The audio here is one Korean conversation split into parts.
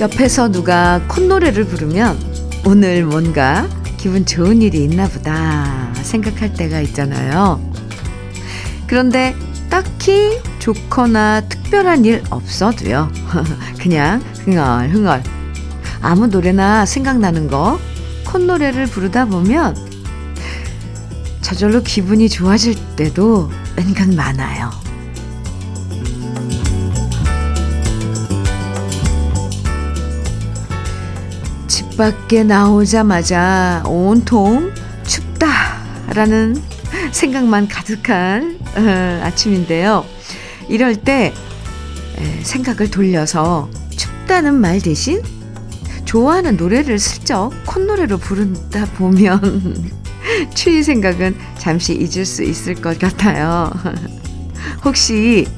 옆에서 누가 콧노래를 부르면 오늘 뭔가 기분 좋은 일이 있나 보다 생각할 때가 있잖아요. 그런데 딱히 좋거나 특별한 일 없어도요. 그냥 흥얼흥얼 아무 노래나 생각나는 거 콧노래를 부르다 보면 저절로 기분이 좋아질 때도 은근 많아요. 밖에 나오자마자 온통 춥다라는 생각만 가득한 어, 아침인데요. 이럴 때 생각을 돌려서 춥다는 말 대신 좋아하는 노래를 슬쩍 콧노래로 부른다 보면 추위 생각은 잠시 잊을 수 있을 것 같아요. 혹시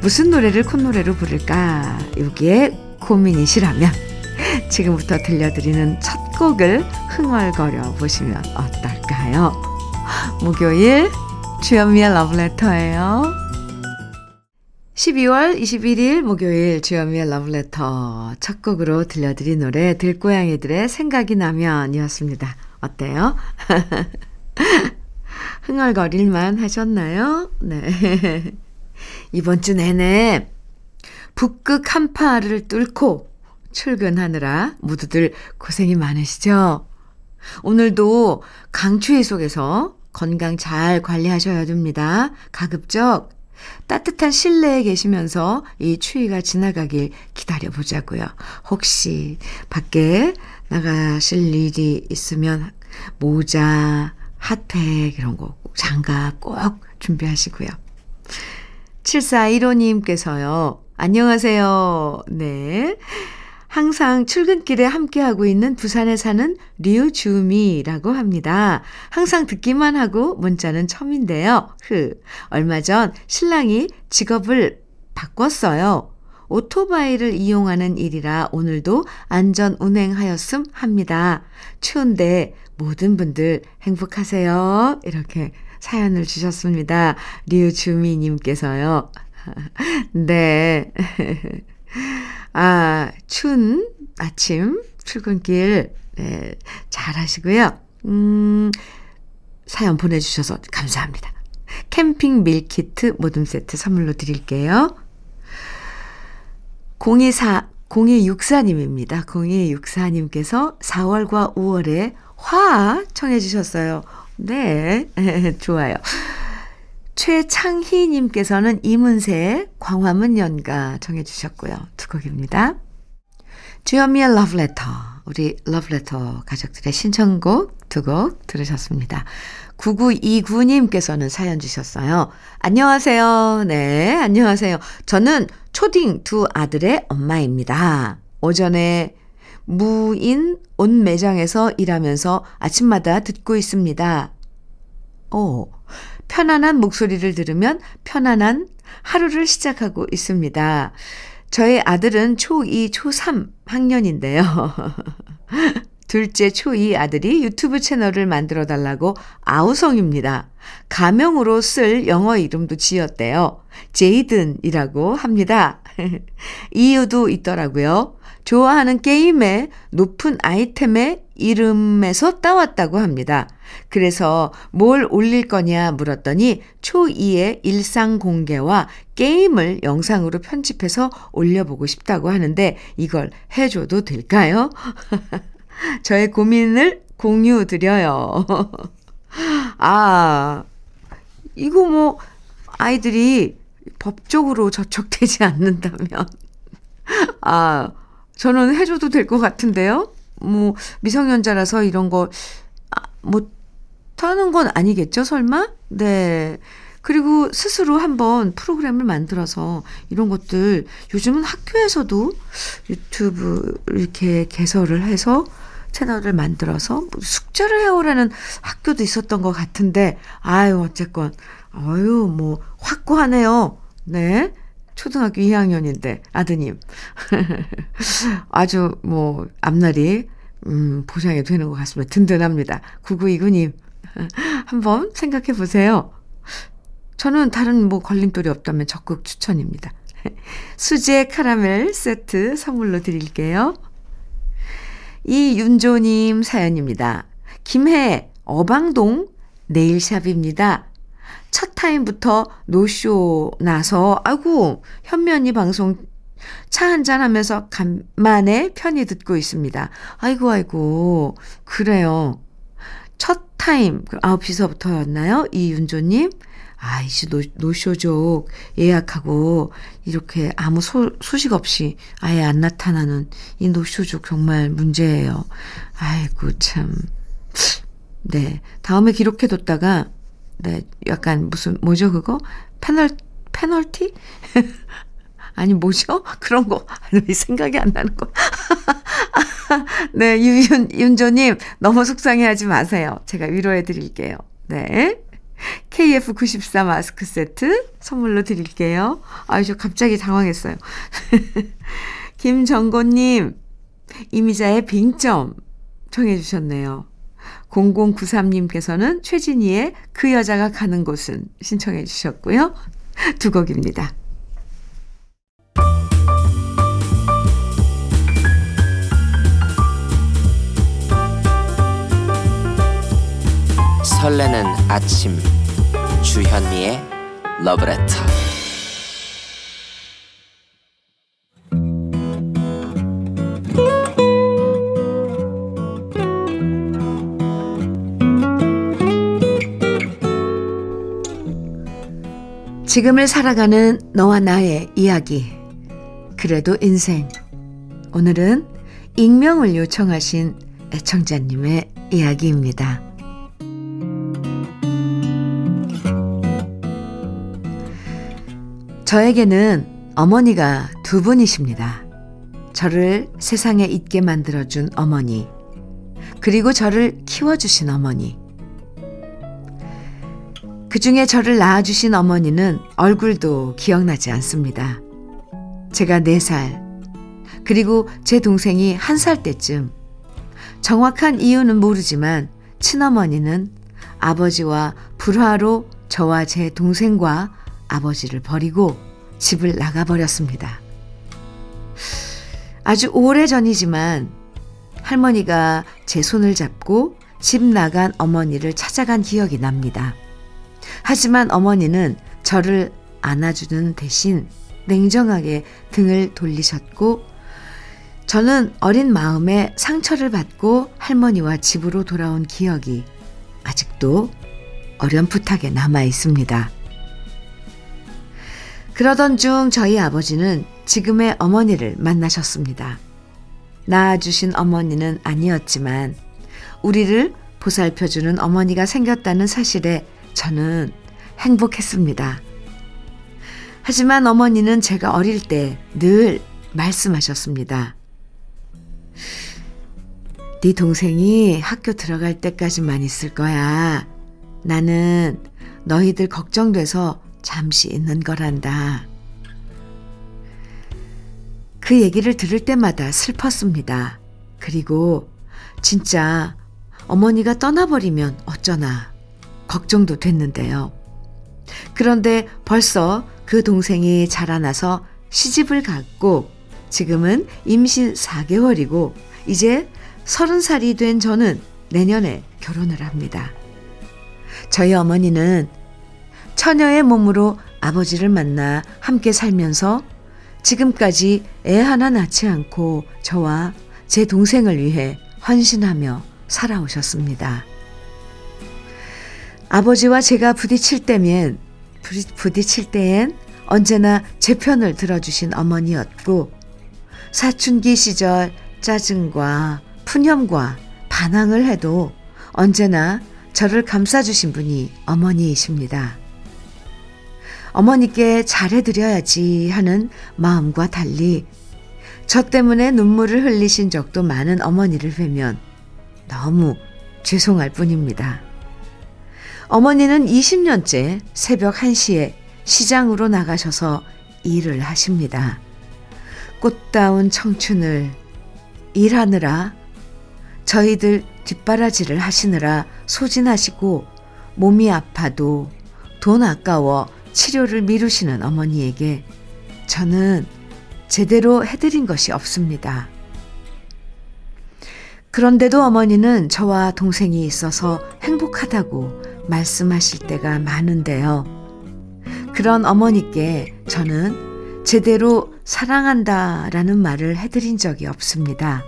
무슨 노래를 콧노래로 부를까? 여기에 고민이시라면 지금부터 들려드리는 첫 곡을 흥얼거려 보시면 어떨까요? 목요일 주현미의 러브레터예요. 12월 21일 목요일 주현미의 러브레터 첫 곡으로 들려드린 노래 들고양이들의 생각이 나면 이었습니다. 어때요? 흥얼거릴만 하셨나요? 네. 이번 주 내내 북극 한파를 뚫고 출근하느라 모두들 고생이 많으시죠? 오늘도 강추위 속에서 건강 잘 관리하셔야 됩니다. 가급적 따뜻한 실내에 계시면서 이 추위가 지나가길 기다려 보자고요. 혹시 밖에 나가실 일이 있으면 모자, 핫팩 이런 거 장갑 꼭 준비하시고요. 7415님께서요. 안녕하세요. 네. 항상 출근길에 함께하고 있는 부산에 사는 류주미라고 합니다. 항상 듣기만 하고 문자는 처음인데요. 흐, 얼마 전 신랑이 직업을 바꿨어요. 오토바이를 이용하는 일이라 오늘도 안전 운행하였음 합니다. 추운데 모든 분들 행복하세요. 이렇게 사연을 주셨습니다. 류주미님께서요. 네. 아, 추운 아침 출근길, 네, 잘 하시고요. 음, 사연 보내주셔서 감사합니다. 캠핑 밀키트 모둠 세트 선물로 드릴게요. 024, 0264님입니다. 0264님께서 4월과 5월에 화 청해 주셨어요. 네, 좋아요. 최창희님께서는 이문세 광화문 연가 정해 주셨고요. 두 곡입니다. 주현미의 러브레터, 우리 러브레터 가족들의 신청곡 두 곡 들으셨습니다. 9929님께서는 사연 주셨어요. 안녕하세요. 네, 안녕하세요. 저는 초딩 두 아들의 엄마입니다. 오전에 무인 옷 매장에서 일하면서 아침마다 듣고 있습니다. 오, 편안한 목소리를 들으면 편안한 하루를 시작하고 있습니다. 저의 아들은 초2, 초3 학년인데요. 둘째 초2 아들이 유튜브 채널을 만들어 달라고 아우성입니다. 가명으로 쓸 영어 이름도 지었대요. 제이든이라고 합니다. 이유도 있더라고요. 좋아하는 게임의 높은 아이템의 이름에서 따왔다고 합니다. 그래서 뭘 올릴 거냐 물었더니 초2의 일상 공개와 게임을 영상으로 편집해서 올려보고 싶다고 하는데 이걸 해줘도 될까요? 저의 고민을 공유 드려요. 아, 이거 뭐, 아이들이 법적으로 저촉되지 않는다면, 아, 저는 해줘도 될 것 같은데요? 뭐, 미성년자라서 이런 거, 아, 못하는 건 아니겠죠, 설마? 네. 그리고 스스로 한번 프로그램을 만들어서 이런 것들 요즘은 학교에서도 유튜브 이렇게 개설을 해서 채널을 만들어서 숙제를 해오라는 학교도 있었던 것 같은데, 아유, 어쨌건, 아유, 뭐, 확고하네요. 네. 초등학교 2학년인데, 아드님. 아주 뭐, 앞날이, 음, 보장이 되는 것 같습니다. 든든합니다. 9929님. 한번 생각해 보세요. 저는 다른 뭐 걸림돌이 없다면 적극 추천입니다. 수제 카라멜 세트 선물로 드릴게요. 이윤조님 사연입니다. 김해 어방동 네일샵입니다. 첫 타임부터 노쇼 나서, 아이고, 현면이 방송 차 한잔 하면서 간만에 편히 듣고 있습니다. 아이고, 아이고, 그래요. 첫 타임, 9시서부터였나요? 이윤조 님? 아이씨, 노, 노쇼족 예약하고, 이렇게 아무 소, 소식 없이 아예 안 나타나는 이 노쇼족 정말 문제예요. 아이고, 참. 네. 다음에 기록해뒀다가, 네. 약간 무슨, 뭐죠, 그거? 페널, 페널티? 아니, 뭐죠? 그런 거. 왜 생각이 안 나는 거. 네, 윤, 윤조님, 너무 속상해 하지 마세요. 제가 위로해 드릴게요. 네. KF94 마스크 세트 선물로 드릴게요. 아유, 저 갑자기 당황했어요. 김정곤님, 이미자의 빙점 청해 주셨네요. 0093님께서는 최진희의 그 여자가 가는 곳은 신청해 주셨고요. 두 곡입니다. 설레는 아침 주현미의 러브레터 지금을 살아가는 너와 나의 이야기. 그래도 인생. 오늘은 익명을 요청하신 애청자님의 이야기입니다. 저에게는 어머니가 두 분이십니다. 저를 세상에 있게 만들어준 어머니, 그리고 저를 키워주신 어머니. 그 중에 저를 낳아주신 어머니는 얼굴도 기억나지 않습니다. 제가 4살, 그리고 제 동생이 1살 때쯤, 정확한 이유는 모르지만 친어머니는 아버지와 불화로 저와 제 동생과 아버지를 버리고 집을 나가버렸습니다. 아주 오래 전이지만 할머니가 제 손을 잡고 집 나간 어머니를 찾아간 기억이 납니다. 하지만 어머니는 저를 안아주는 대신 냉정하게 등을 돌리셨고 저는 어린 마음에 상처를 받고 할머니와 집으로 돌아온 기억이 아직도 어렴풋하게 남아 있습니다. 그러던 중 저희 아버지는 지금의 어머니를 만나셨습니다. 낳아주신 어머니는 아니었지만 우리를 보살펴주는 어머니가 생겼다는 사실에 저는 행복했습니다. 하지만 어머니는 제가 어릴 때 늘 말씀하셨습니다. 네 동생이 학교 들어갈 때까지만 있을 거야. 나는 너희들 걱정돼서 잠시 있는 거란다. 그 얘기를 들을 때마다 슬펐습니다. 그리고 진짜 어머니가 떠나버리면 어쩌나 걱정도 됐는데요. 그런데 벌써 그 동생이 자라나서 시집을 갔고 지금은 임신 4개월이고 이제 30살이 된 저는 내년에 결혼을 합니다. 저희 어머니는 처녀의 몸으로 아버지를 만나 함께 살면서 지금까지 애 하나 낳지 않고 저와 제 동생을 위해 헌신하며 살아오셨습니다. 아버지와 제가 부딪힐 때면 부딪힐 때엔 언제나 제 편을 들어주신 어머니였고 사춘기 시절 짜증과 푸념과 반항을 해도 언제나 저를 감싸주신 분이 어머니이십니다. 어머니께 잘해드려야지 하는 마음과 달리 저 때문에 눈물을 흘리신 적도 많은 어머니를 뵈면 너무 죄송할 뿐입니다. 어머니는 20년째 새벽 1시에 시장으로 나가셔서 일을 하십니다. 꽃다운 청춘을 일하느라 저희들 뒷바라지를 하시느라 소진하시고 몸이 아파도 돈 아까워 치료를 미루시는 어머니에게 저는 제대로 해드린 것이 없습니다. 그런데도 어머니는 저와 동생이 있어서 행복하다고 말씀하실 때가 많은데요. 그런 어머니께 저는 제대로 사랑한다 라는 말을 해드린 적이 없습니다.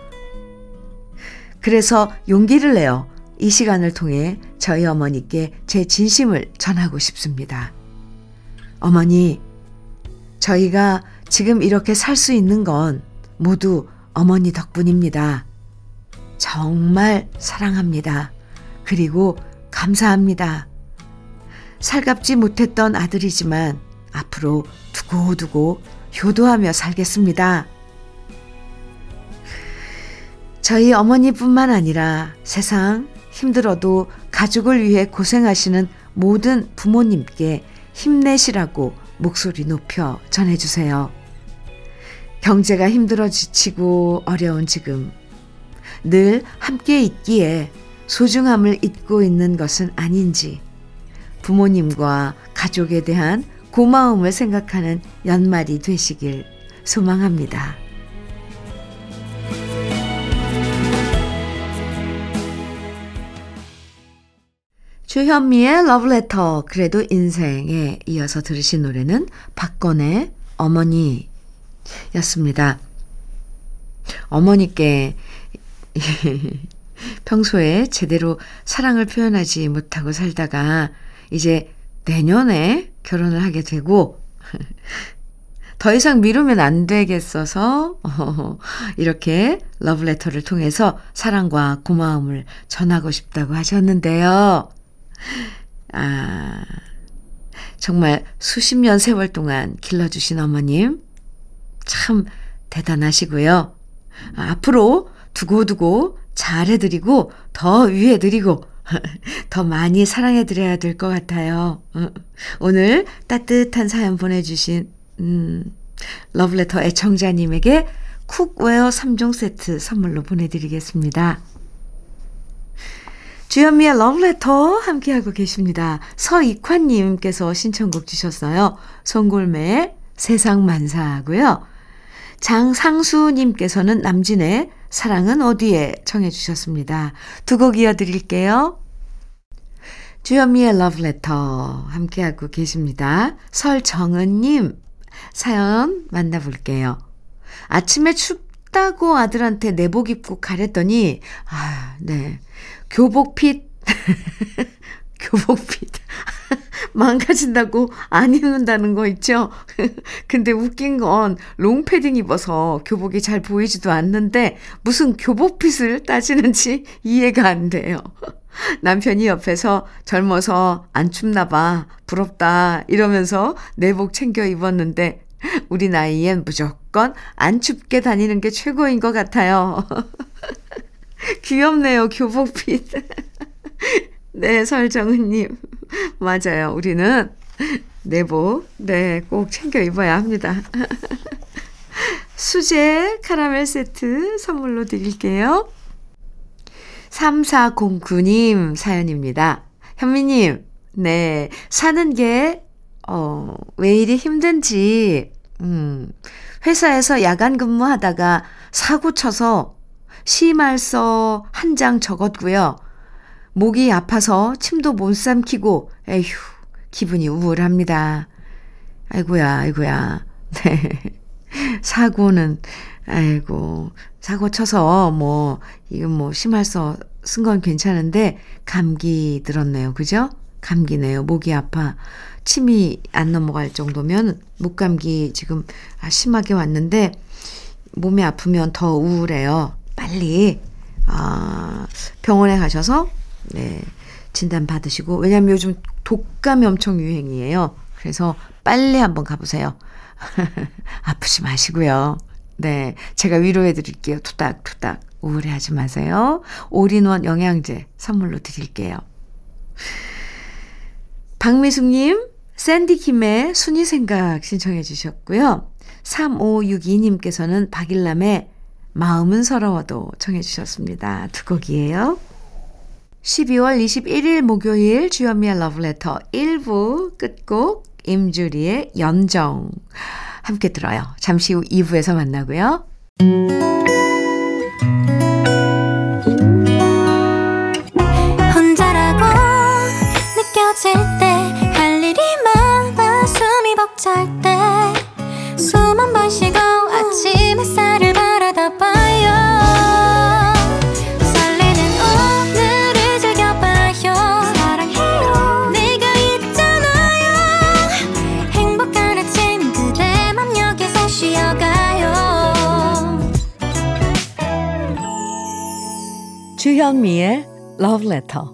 그래서 용기를 내어 이 시간을 통해 저희 어머니께 제 진심을 전하고 싶습니다. 어머니, 저희가 지금 이렇게 살 수 있는 건 모두 어머니 덕분입니다. 정말 사랑합니다. 그리고 감사합니다. 살갑지 못했던 아들이지만 앞으로 두고두고 효도하며 살겠습니다. 저희 어머니뿐만 아니라 세상 힘들어도 가족을 위해 고생하시는 모든 부모님께 힘내시라고 목소리 높여 전해주세요. 경제가 힘들어 지치고 어려운 지금 늘 함께 있기에 소중함을 잊고 있는 것은 아닌지 부모님과 가족에 대한 고마움을 생각하는 연말이 되시길 소망합니다. 주현미의 러브레터 그래도 인생에 이어서 들으신 노래는 박건의 어머니였습니다. 어머니께 평소에 제대로 사랑을 표현하지 못하고 살다가 이제 내년에 결혼을 하게 되고 더 이상 미루면 안 되겠어서 이렇게 러브레터를 통해서 사랑과 고마움을 전하고 싶다고 하셨는데요. 아, 정말 수십 년 세월 동안 길러주신 어머님, 참 대단하시고요. 아, 앞으로 두고두고 잘해드리고, 더 위해드리고, 더 많이 사랑해드려야 될 것 같아요. 어, 오늘 따뜻한 사연 보내주신, 음, 러브레터 애청자님에게 쿡웨어 3종 세트 선물로 보내드리겠습니다. 주현미의 러브레터 함께하고 계십니다. 서익환님께서 신청곡 주셨어요. 송골매의 세상 만사하고요. 장상수님께서는 남진의 사랑은 어디에 청해 주셨습니다. 두 곡 이어드릴게요. 주현미의 러브레터 함께하고 계십니다. 설정은님 사연 만나볼게요. 아침에 춥다고 아들한테 내복 입고 가랬더니 아, 네. 교복 핏, 교복핏. 망가진다고 안 입는다는 거 있죠? 근데 웃긴 건 롱패딩 입어서 교복이 잘 보이지도 않는데 무슨 교복핏을 따지는지 이해가 안 돼요. 남편이 옆에서 젊어서 안 춥나 봐. 부럽다. 이러면서 내복 챙겨 입었는데 우리 나이엔 무조건 안 춥게 다니는 게 최고인 것 같아요. 귀엽네요, 교복핏. 네, 설정은님. 맞아요. 우리는 내복, 네, 꼭 챙겨 입어야 합니다. 수제 카라멜 세트 선물로 드릴게요. 3409님 사연입니다. 현미님, 네, 사는 게, 어, 왜 이리 힘든지, 음, 회사에서 야간 근무하다가 사고 쳐서 시말서 한 장 적었고요. 목이 아파서 침도 못 삼키고, 에휴, 기분이 우울합니다. 아이고야, 아이고야. 네. 사고는, 아이고, 사고 쳐서 뭐, 이건 뭐, 심할서 쓴 건 괜찮은데, 감기 들었네요. 그죠? 감기네요. 목이 아파. 침이 안 넘어갈 정도면, 목감기 지금 심하게 왔는데, 몸이 아프면 더 우울해요. 빨리 아, 병원에 가셔서 네, 진단 받으시고 왜냐면 요즘 독감이 엄청 유행이에요. 그래서 빨리 한번 가보세요. 아프지 마시고요. 네, 제가 위로해 드릴게요. 투닥투닥 우울해하지 마세요. 올인원 영양제 선물로 드릴게요. 박미숙님, 샌디킴의 순위 생각 신청해 주셨고요. 3562님께서는 박일남의 마음은 서러워도 청해 주셨습니다. 두 곡이에요. 12월 21일 목요일 주현미의 러브레터 1부 끝곡 임주리의 연정 함께 들어요. 잠시 후 2부에서 만나고요. 혼자라고 느껴질 때 할 일이 많아 숨이 벅찰 때 주현미의 Love Letter.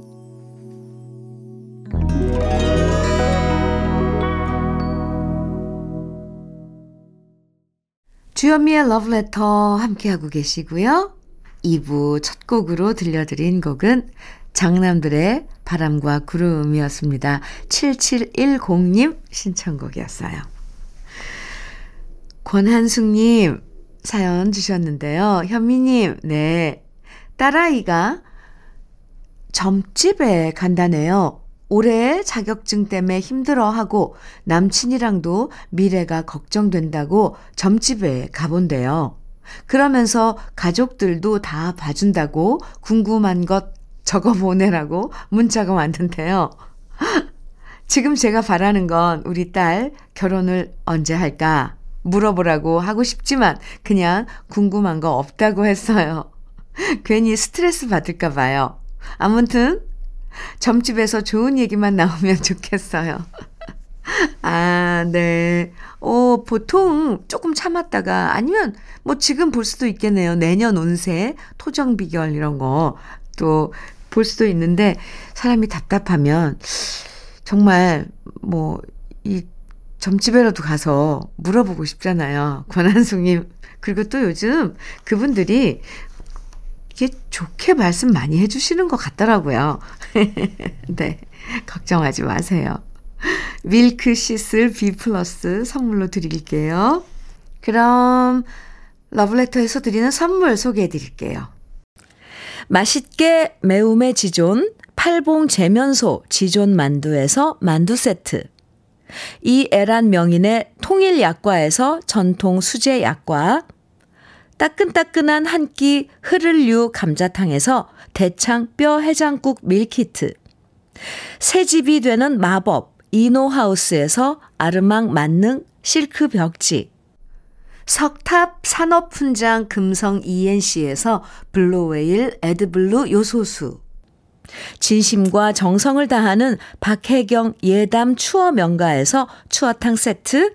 주현미의 Love Letter 함께하고 계시고요. 2부 첫 곡으로 들려드린 곡은 장남들의 바람과 구름이었습니다. 7710님 신청곡이었어요. 권한숙님 사연 주셨는데요. 현미님, 네. 딸아이가 점집에 간다네요. 올해 자격증 때문에 힘들어하고 남친이랑도 미래가 걱정된다고 점집에 가본대요. 그러면서 가족들도 다 봐준다고 궁금한 것 적어 보내라고 문자가 왔는데요. 지금 제가 바라는 건 우리 딸 결혼을 언제 할까 물어보라고 하고 싶지만 그냥 궁금한 거 없다고 했어요. 괜히 스트레스 받을까 봐요. 아무튼 점집에서 좋은 얘기만 나오면 좋겠어요. 아, 네. 어, 보통 조금 참았다가 아니면 뭐 지금 볼 수도 있겠네요. 내년 운세, 토정 비결 이런 거 또 볼 수도 있는데 사람이 답답하면 정말 뭐 이 점집에라도 가서 물어보고 싶잖아요. 권한숙님. 그리고 또 요즘 그분들이 이게 좋게 말씀 많이 해주시는 것 같더라고요. 네. 걱정하지 마세요. 밀크 시슬 B 플러스 선물로 드릴게요. 그럼 러브레터에서 드리는 선물 소개해 드릴게요. 맛있게 매움의 지존 팔봉 재면소 지존 만두에서 만두 세트. 이 애란 명인의 통일 약과에서 전통 수제 약과. 따끈따끈한 한 끼 흐를류 감자탕에서 대창 뼈 해장국 밀키트. 새 집이 되는 마법 이노하우스에서 아르망 만능 실크 벽지. 석탑 산업훈장 금성 ENC에서 블루웨일 에드블루 요소수. 진심과 정성을 다하는 박혜경 예담 추어 명가에서 추어탕 세트.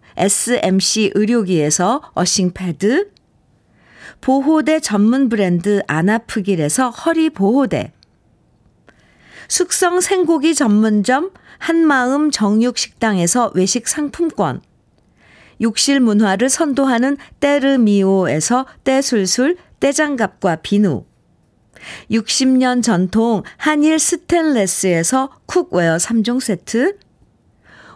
SMC 의료기에서 어싱패드. 보호대 전문 브랜드 아나프길에서 허리 보호대. 숙성 생고기 전문점 한마음 정육식당에서 외식 상품권. 욕실 문화를 선도하는 때르미오에서 때술술 때장갑과 비누. 60년 전통 한일 스텐레스에서 쿡웨어 3종 세트.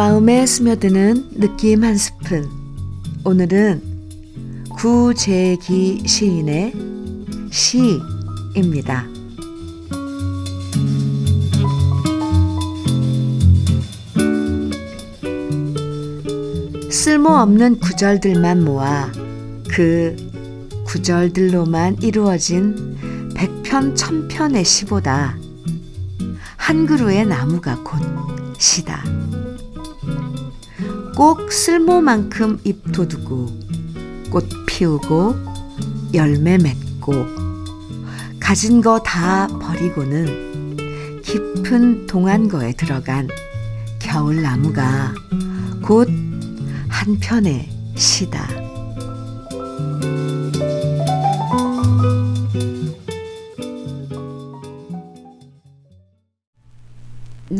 마음에 스며드는 느낌 한 스푼. 오늘은 구재기 시인의 시입니다. 쓸모없는 구절들만 모아 그 구절들로만 이루어진 백편 천편의 시보다 한 그루의 나무가 곧 시다. 꼭 쓸모만큼 잎 돋우고 꽃 피우고 열매 맺고 가진 거 다 버리고는 깊은 동안거에 들어간 겨울 나무가 곧 한편의 시다.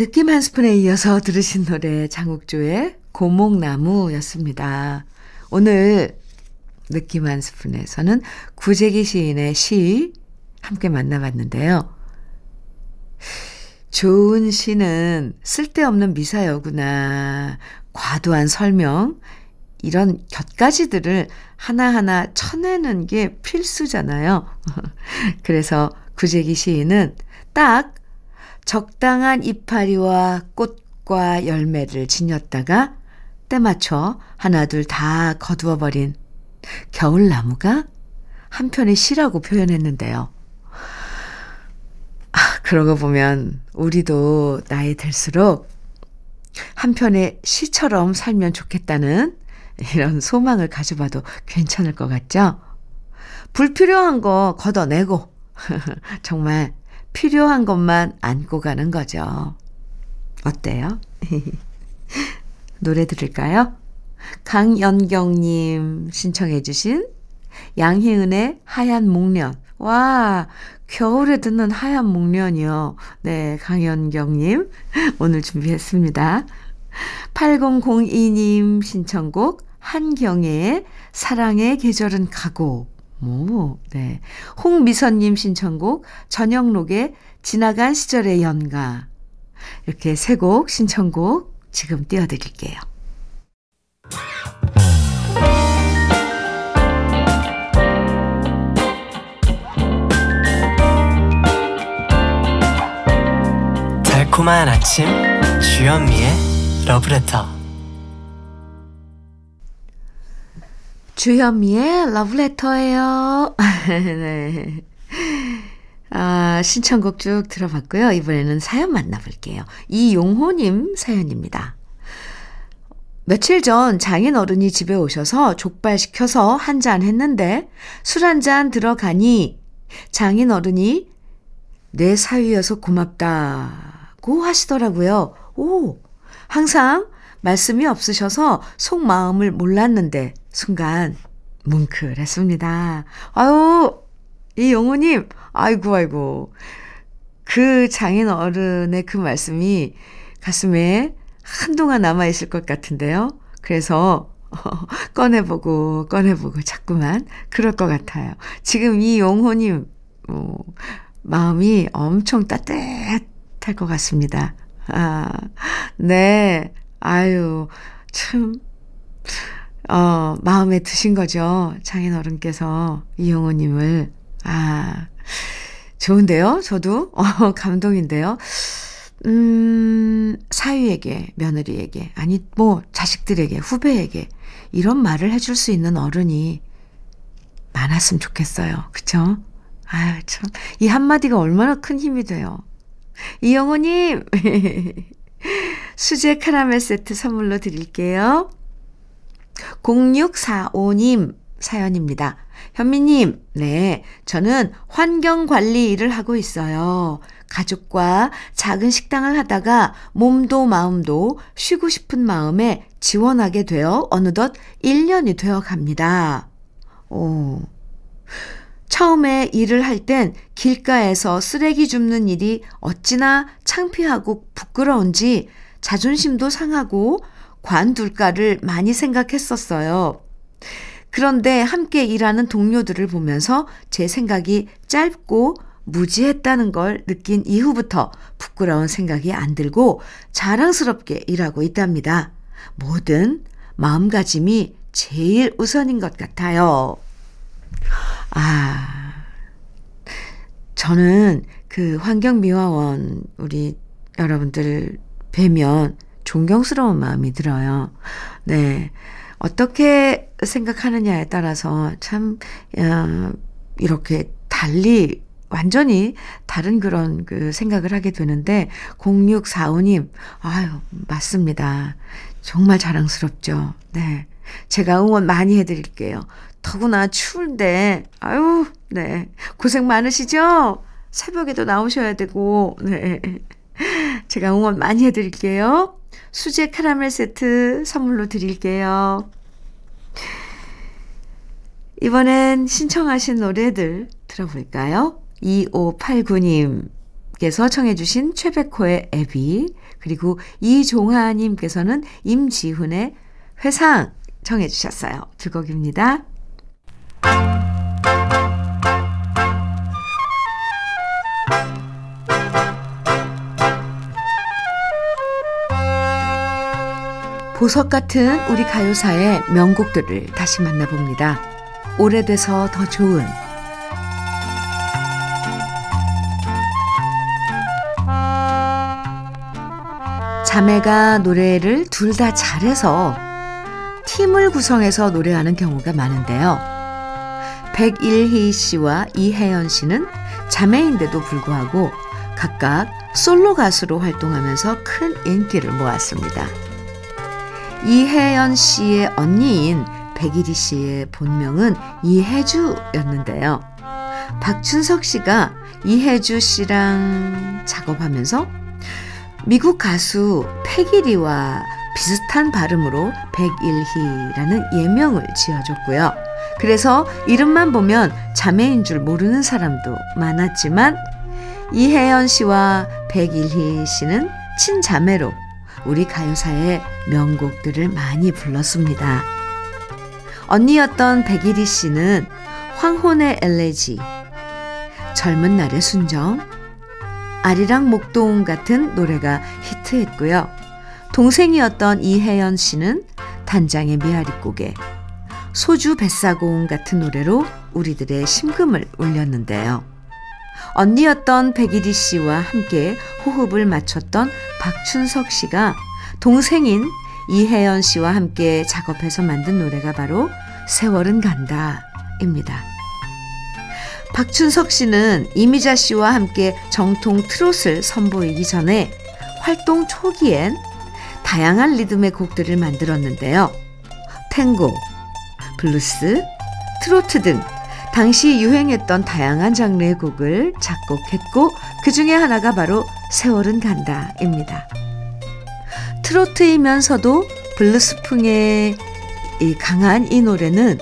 느낌 한 스푼에 이어서 들으신 노래 장욱조의 고목나무였습니다. 오늘 느낌 한 스푼에서는 구재기 시인의 시 함께 만나봤는데요. 좋은 시는 쓸데없는 미사여구나, 과도한 설명, 이런 곁가지들을 하나하나 쳐내는 게 필수잖아요. 그래서 구재기 시인은 딱 적당한 이파리와 꽃과 열매를 지녔다가 때 맞춰 하나둘 다 거두어버린 겨울나무가 한편의 시라고 표현했는데요. 아, 그러고 보면 우리도 나이 들수록 한편의 시처럼 살면 좋겠다는 이런 소망을 가져봐도 괜찮을 것 같죠? 불필요한 거 걷어내고 정말 필요한 것만 안고 가는 거죠. 어때요? 노래 들을까요? 강연경님 신청해주신 양희은의 하얀 목련. 와, 겨울에 듣는 하얀 목련이요. 네, 강연경님 오늘 준비했습니다. 8002님 신청곡 한경애의 사랑의 계절은 가고. 오, 네. 홍미선님 신청곡 전영록의 지나간 시절의 연가. 이렇게 세 곡 신청곡 지금 띄워드릴게요. 달콤한 아침 주현미의 러브레터 주현미의 러브레터예요. 네. 아, 신청곡 쭉 들어봤고요. 이번에는 사연 만나볼게요. 이용호님 사연입니다. 며칠 전 장인 어른이 집에 오셔서 족발 시켜서 한 잔 했는데 술 한 잔 들어가니 장인 어른이 내 사위여서 고맙다고 하시더라고요. 오, 항상 말씀이 없으셔서 속마음을 몰랐는데 순간 뭉클했습니다. 아유, 이 영호님, 아이고, 아이고. 그 장인 어른의 그 말씀이 가슴에 한동안 남아있을 것 같은데요. 그래서, 어, 꺼내보고, 꺼내보고, 자꾸만, 그럴 것 같아요. 지금 이 용호님, 어, 마음이 엄청 따뜻할 것 같습니다. 아, 네. 아유, 참, 어, 마음에 드신 거죠. 장인 어른께서 이용호님을. 아, 좋은데요? 저도? 어, 감동인데요? 음, 사위에게, 며느리에게, 아니, 뭐, 자식들에게, 후배에게, 이런 말을 해줄 수 있는 어른이 많았으면 좋겠어요. 그쵸? 아유, 참. 이 한마디가 얼마나 큰 힘이 돼요. 이영호님! 수제 카라멜 세트 선물로 드릴게요. 0645님 사연입니다. 현미님, 네. 저는 환경 관리 일을 하고 있어요. 가족과 작은 식당을 하다가 몸도 마음도 쉬고 싶은 마음에 지원하게 되어 어느덧 1년이 되어 갑니다. 오. 처음에 일을 할 땐 길가에서 쓰레기 줍는 일이 어찌나 창피하고 부끄러운지 자존심도 상하고 관둘까를 많이 생각했었어요. 그런데 함께 일하는 동료들을 보면서 제 생각이 짧고 무지했다는 걸 느낀 이후부터 부끄러운 생각이 안 들고 자랑스럽게 일하고 있답니다. 모든 마음가짐이 제일 우선인 것 같아요. 아, 저는 그 환경미화원 우리 여러분들 뵈면 존경스러운 마음이 들어요. 네. 어떻게 생각하느냐에 따라서 참, 어, 이렇게 달리 완전히 다른 그런 그 생각을 하게 되는데 0645님 아유 맞습니다. 정말 자랑스럽죠. 네. 제가 응원 많이 해드릴게요. 더구나 추운데 아유 네 고생 많으시죠? 새벽에도 나오셔야 되고 네. 제가 응원 많이 해드릴게요. 수제 카라멜 세트 선물로 드릴게요. 이번엔 신청하신 노래들 들어볼까요? 2589님께서 청해주신 최백호의 애비, 그리고 이종하님께서는 임지훈의 회상 청해주셨어요. 두 곡입니다. 보석 같은 우리 가요사의 명곡들을 다시 만나봅니다. 오래돼서 더 좋은 자매가 노래를 둘 다 잘해서 팀을 구성해서 노래하는 경우가 많은데요. 백일희 씨와 이혜연 씨는 자매인데도 불구하고 각각 솔로 가수로 활동하면서 큰 인기를 모았습니다. 이혜연 씨의 언니인 백일희 씨의 본명은 이혜주였는데요. 박춘석 씨가 이혜주 씨랑 작업하면서 미국 가수 패기리와 비슷한 발음으로 백일희라는 예명을 지어줬고요. 그래서 이름만 보면 자매인 줄 모르는 사람도 많았지만 이혜연 씨와 백일희 씨는 친자매로 우리 가요사의 명곡들을 많이 불렀습니다. 언니였던 백일희 씨는 황혼의 엘레지, 젊은 날의 순정, 아리랑 목동 같은 노래가 히트했고요. 동생이었던 이혜연 씨는 단장의 미아리고개, 소주 뱃사공 같은 노래로 우리들의 심금을 울렸는데요. 언니였던 백일희 씨와 함께 호흡을 맞췄던 박춘석 씨가 동생인 이혜연 씨와 함께 작업해서 만든 노래가 바로 세월은 간다입니다. 박춘석 씨는 이미자 씨와 함께 정통 트롯을 선보이기 전에 활동 초기엔 다양한 리듬의 곡들을 만들었는데요. 탱고, 블루스, 트로트 등 당시 유행했던 다양한 장르의 곡을 작곡했고 그 중에 하나가 바로 세월은 간다입니다. 트로트이면서도 블루스풍의 강한 이 노래는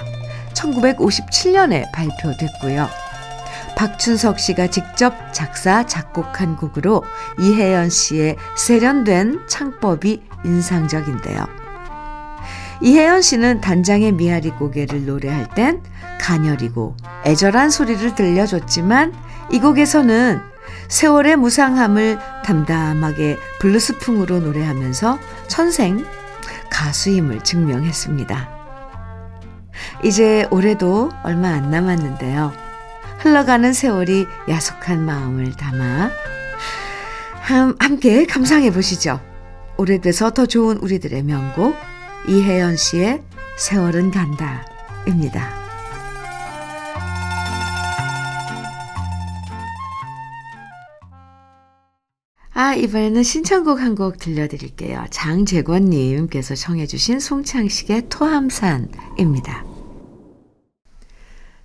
1957년에 발표됐고요. 박춘석 씨가 직접 작사, 작곡한 곡으로 이혜연 씨의 세련된 창법이 인상적인데요. 이혜연 씨는 단장의 미아리 고개를 노래할 땐 가녀리고 애절한 소리를 들려줬지만 이 곡에서는 세월의 무상함을 담담하게 블루스풍으로 노래하면서 천생 가수임을 증명했습니다. 이제 올해도 얼마 안 남았는데요. 흘러가는 세월이 야속한 마음을 담아 함께 감상해 보시죠. 오래돼서 더 좋은 우리들의 명곡 이혜연 씨의 세월은 간다입니다. 아, 이번에는 신청곡 한 곡 들려드릴게요. 장재권님께서 청해주신 송창식의 토함산입니다.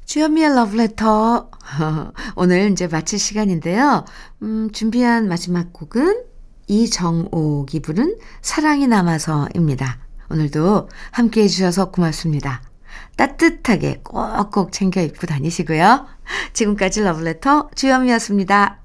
주현미의 러브레터. 오늘 이제 마칠 시간인데요. 음, 준비한 마지막 곡은 이정옥이 부른 사랑이 남아서입니다. 오늘도 함께 해주셔서 고맙습니다. 따뜻하게 꼭꼭 챙겨 입고 다니시고요. 지금까지 러브레터 주현미였습니다.